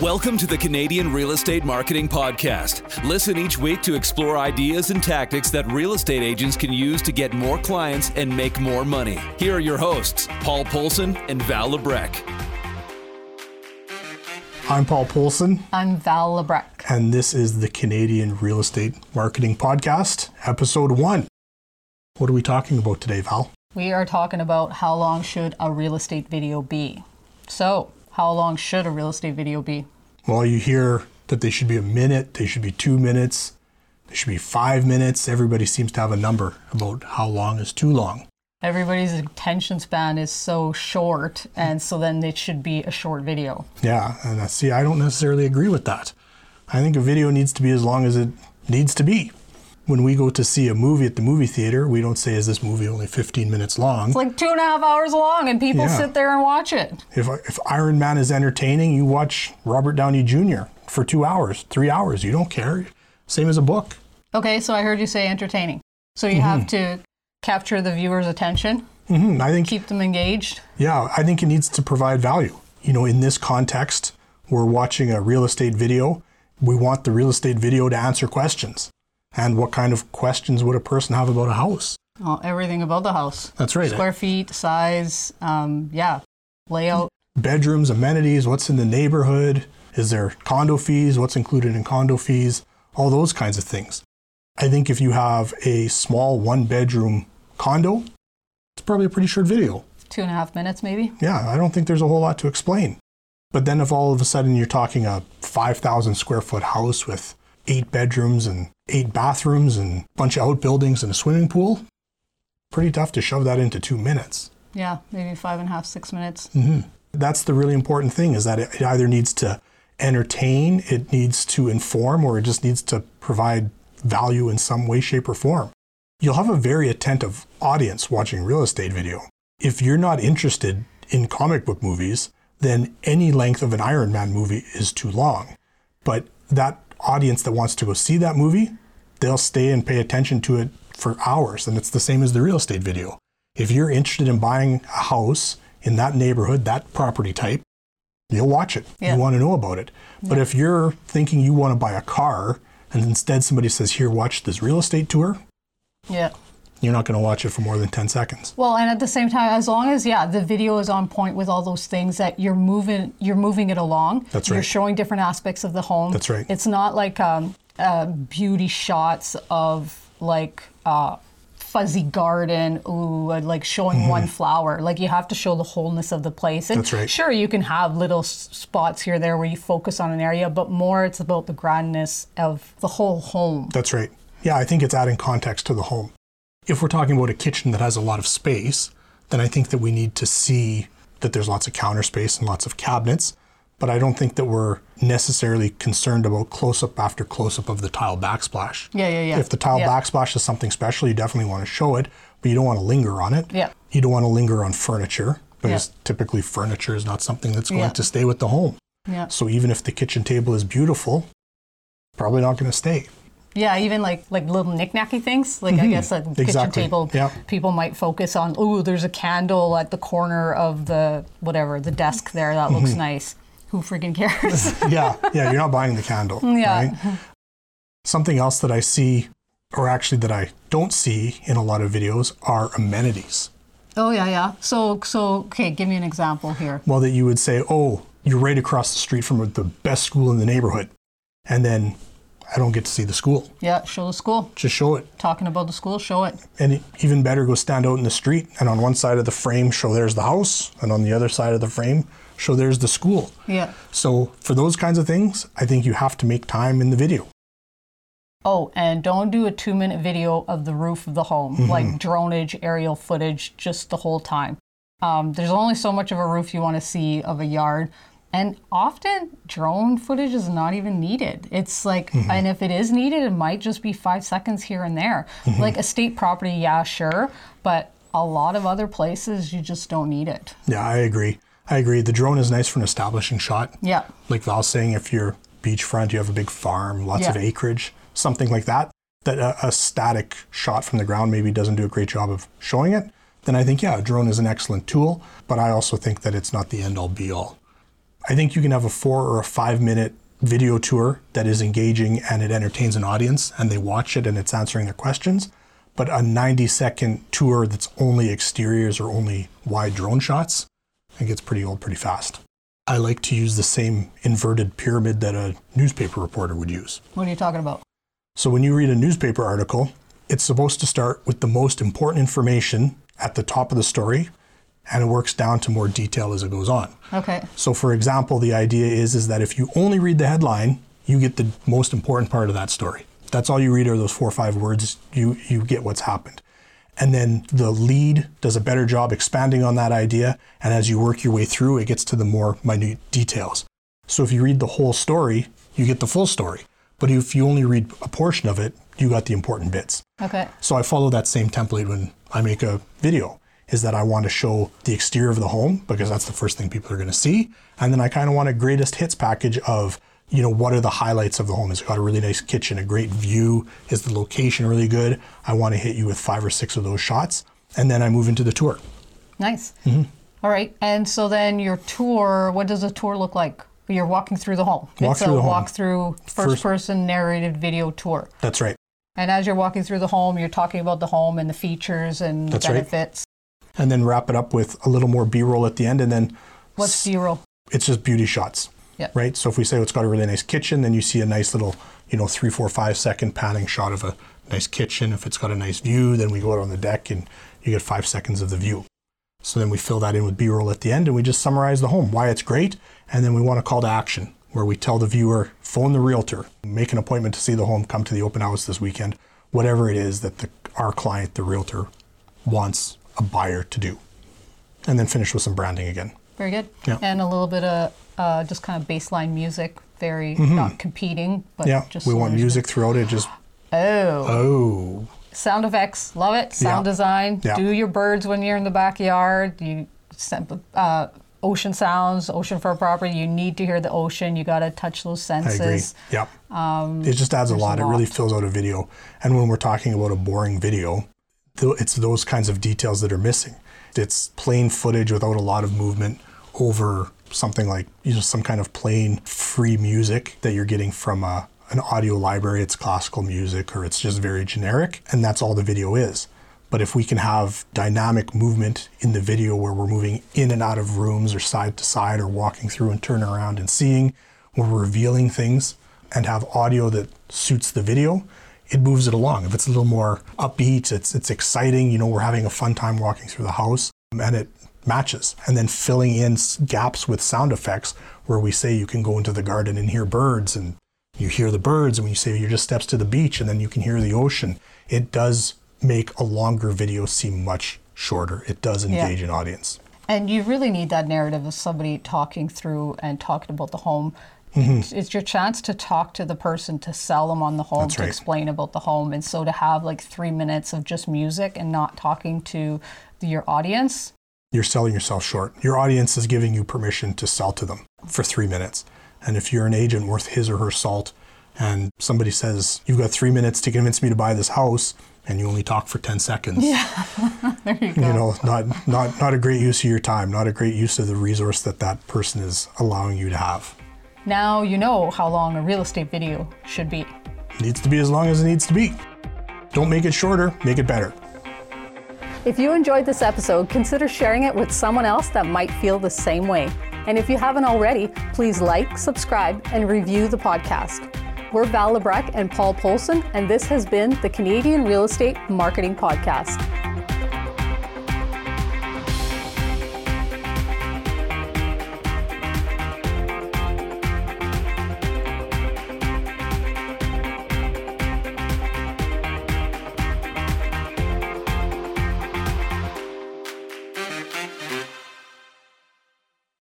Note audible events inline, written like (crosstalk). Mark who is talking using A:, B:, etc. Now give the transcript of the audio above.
A: Welcome to the Canadian Real Estate Marketing Podcast. Listen each week to explore ideas and tactics that real estate agents can use to get more clients and make more money. Here are your hosts, Paul Polson and Val Lebrec.
B: I'm Paul Polson,
C: I'm Val Lebrec.
B: and this is the Canadian Real Estate Marketing Podcast, episode one. What are we talking about today, Val?
C: We are talking about how long should a real estate video be. So, how long should a real estate video be?
B: Well, you hear that they should be a minute, they should be two minutes, they should be five minutes. Everybody seems to have a number about how long is too long.
C: Everybody's attention span is so short, and so then it should be a short video.
B: Yeah, and I see, I don't necessarily agree with that. I think a video needs to be as long as it needs to be. When we go to see a movie at the movie theater, we don't say, is this movie only 15 minutes long?
C: It's like two and a half hours long, and people
B: Yeah.
C: sit there and watch it.
B: If, if Iron Man is entertaining, you watch Robert Downey Jr. for two hours, three hours. You don't care. Same as a book.
C: Okay, so I heard you say entertaining. So you have to capture the viewer's attention,
B: Hmm, I think,
C: keep them engaged.
B: yeah, I think it needs to provide value. You know, in this context, we're watching a real estate video. We want the real estate video to answer questions. And what kind of questions would a person have about a house?
C: Well, everything about the house.
B: That's right.
C: Square feet, size, um, yeah, layout.
B: bedrooms, amenities, what's in the neighborhood, is there condo fees, what's included in condo fees, all those kinds of things. I think if you have a small one bedroom condo, it's probably a pretty short video.
C: Two and a half minutes, maybe.
B: Yeah, I don't think there's a whole lot to explain. But then if all of a sudden you're talking a 5,000 square foot house with eight bedrooms and eight bathrooms and a bunch of outbuildings and a swimming pool, pretty tough to shove that into two minutes.
C: Yeah, maybe five and a half, six minutes. Mm-hmm.
B: that's the really important thing is that it, it either needs to entertain, it needs to inform, or it just needs to provide value in some way, shape, or form. You'll have a very attentive audience watching real estate video. If you're not interested in comic book movies, then any length of an Iron Man movie is too long. But that audience that wants to go see that movie, they'll stay and pay attention to it for hours. And it's the same as the real estate video. If you're interested in buying a house in that neighborhood, that property type, you'll watch it.
C: Yeah.
B: You want to know about it. But if you're thinking you want to buy a car and instead somebody says, here, watch this real estate tour,
C: Yeah.
B: You're not going to watch it for more than 10 seconds.
C: Well, and at the same time, as long as yeah, the video is on point with all those things that you're moving, you're moving it along.
B: That's right.
C: You're showing different aspects of the home.
B: That's right.
C: It's not like um, uh, beauty shots of like uh, fuzzy garden, ooh, like showing one flower. Like you have to show the wholeness of the place. And
B: Mm-hmm. That's right.
C: Sure, you can have little s- spots here there where you focus on an area, but more it's about the grandness of the whole home.
B: That's right. Yeah, I think it's adding context to the home. If we're talking about a kitchen that has a lot of space, then I think that we need to see that there's lots of counter space and lots of cabinets. But I don't think that we're necessarily concerned about close up after close up of the tile backsplash.
C: Yeah, yeah, yeah.
B: If the tile
C: Yeah.
B: backsplash is something special, you definitely want to show it, but you don't want to linger on it.
C: Yeah.
B: You don't want to linger on furniture because typically furniture is not something that's going
C: Yeah.
B: to stay with the home.
C: Yeah.
B: So even if the kitchen table is beautiful, probably not going to stay.
C: Yeah, even like like little knickknacky things. Like I guess at the kitchen
B: Mm-hmm.
C: Table,
B: Yeah.
C: people might focus on. Oh, there's a candle at the corner of the whatever the desk there. That looks
B: Mm-hmm.
C: nice. Who freaking cares? (laughs)
B: yeah, yeah, you're not buying the candle. (laughs)
C: Yeah.
B: Right? Something else that I see, or actually that I don't see in a lot of videos, are amenities.
C: oh yeah, yeah. So so okay, give me an example here.
B: Well, that you would say, oh, you're right across the street from the best school in the neighborhood. And then I don't get to see the school.
C: Yeah, show the school.
B: Just show it.
C: Talking about the school, show it.
B: And even better, go stand out in the street and on one side of the frame, show there's the house. And on the other side of the frame, show there's the school.
C: Yeah.
B: So for those kinds of things, I think you have to make time in the video.
C: Oh, and don't do a two minute video of the roof of the home,
B: Mm-hmm.
C: like dronage, aerial footage, just the whole time. Um, there's only so much of a roof you want to see of a yard. And often drone footage is not even needed. It's like,
B: Mm-hmm.
C: and if it is needed, it might just be five seconds here and there.
B: Mm-hmm.
C: Like estate property, yeah, sure. But a lot of other places, you just don't need it.
B: Yeah, I agree. I agree. The drone is nice for an establishing shot.
C: Yeah.
B: Like Val's saying, if you're beachfront, you have a big farm, lots of acreage, something like that, that a, a static shot from the ground maybe doesn't do a great job of showing it, then I think, yeah, a drone is an excellent tool, but I also think that it's not the end all be all. I think you can have a four or a five minute video tour that is engaging and it entertains an audience and they watch it and it's answering their questions. But a 90 second tour that's only exteriors or only wide drone shots, it gets pretty old pretty fast. I like to use the same inverted pyramid that a newspaper reporter would use.
C: What are you talking about?
B: So when you read a newspaper article, it's supposed to start with the most important information at the top of the story and it works down to more detail as it goes on.
C: Okay.
B: So for example, the idea is is that if you only read the headline, you get the most important part of that story. That's all you read are those four or five words, you you get what's happened. And then the lead does a better job expanding on that idea and as you work your way through it gets to the more minute details. So if you read the whole story, you get the full story. But if you only read a portion of it, you got the important bits.
C: Okay.
B: So I follow that same template when I make a video is that I want to show the exterior of the home because that's the first thing people are going to see. And then I kind of want a greatest hits package of, you know, what are the highlights of the home? It's got a really nice kitchen, a great view. Is the location really good? I want to hit you with five or six of those shots. And then I move into the tour.
C: Nice.
B: Mm-hmm.
C: All right. And so then your tour, what does a tour look like? You're walking through the home.
B: Walk
C: it's
B: through
C: a
B: the home.
C: walk through first,
B: First-
C: person narrated video tour.
B: That's right.
C: And as you're walking through the home, you're talking about the home and the features and
B: That's right.
C: benefits.
B: And then wrap it up with a little more B roll at the end. And then
C: What's B-roll?
B: it's just beauty shots.
C: Yeah.
B: Right. So if we say oh, it's got a really nice kitchen, then you see a nice little, you know, three, four, five second panning shot of a nice kitchen. If it's got a nice view, then we go out on the deck and you get five seconds of the view. So then we fill that in with B roll at the end and we just summarize the home, why it's great. And then we want a call to action where we tell the viewer, phone the realtor, make an appointment to see the home, come to the open house this weekend, whatever it is that the, our client, the realtor, wants a buyer to do. And then finish with some branding again.
C: Very good.
B: Yeah.
C: And a little bit of uh, just kind of baseline music, very not competing, but
B: Mm-hmm. Yeah,
C: just
B: we want music throughout it. Just
C: Oh,
B: oh,
C: sound effects, love it. Sound
B: Yeah.
C: design.
B: Yeah.
C: Do your birds when you're in the backyard. You uh, ocean sounds, ocean for a property. You need to hear the ocean. You got to touch those senses.
B: I agree.
C: senses.
B: Yep. it just adds a
C: Um, there's a
B: lot. It really fills out a video. And when we're talking about a boring video, it's those kinds of details that are missing. It's plain footage without a lot of movement over something like you know some kind of plain free music that you're getting from a, an audio library. It's classical music or it's just very generic, and that's all the video is. But if we can have dynamic movement in the video where we're moving in and out of rooms or side to side or walking through and turning around and seeing, we're revealing things and have audio that suits the video, it moves it along. If it's a little more upbeat, it's it's exciting, you know, we're having a fun time walking through the house um, and it matches. And then filling in gaps with sound effects where we say you can go into the garden and hear birds and you hear the birds and when you say you're just steps to the beach and then you can hear the ocean, it does make a longer video seem much shorter. It does engage an audience.
C: And you really need that narrative of somebody talking through and talking about the home.
B: Mm-hmm.
C: It's- It's your chance to talk to the person, to sell them on the home,
B: That's
C: to
B: right.
C: explain about the home. And so to have like three minutes of just music and not talking to your audience,
B: you're selling yourself short. Your audience is giving you permission to sell to them for three minutes. And if you're an agent worth his or her salt and somebody says, You've got three minutes to convince me to buy this house, and you only talk for 10 seconds, Yeah. (laughs)
C: there you go.
B: you know, not, not, not a great use of your time, not a great use of the resource that that person is allowing you to have.
C: Now you know how long a real estate video should be.
B: It needs to be as long as it needs to be. Don't make it shorter, make it better.
C: If you enjoyed this episode, consider sharing it with someone else that might feel the same way. And if you haven't already, please like, subscribe, and review the podcast. We're Val Lebrecq and Paul Polson, and this has been the Canadian Real Estate Marketing Podcast.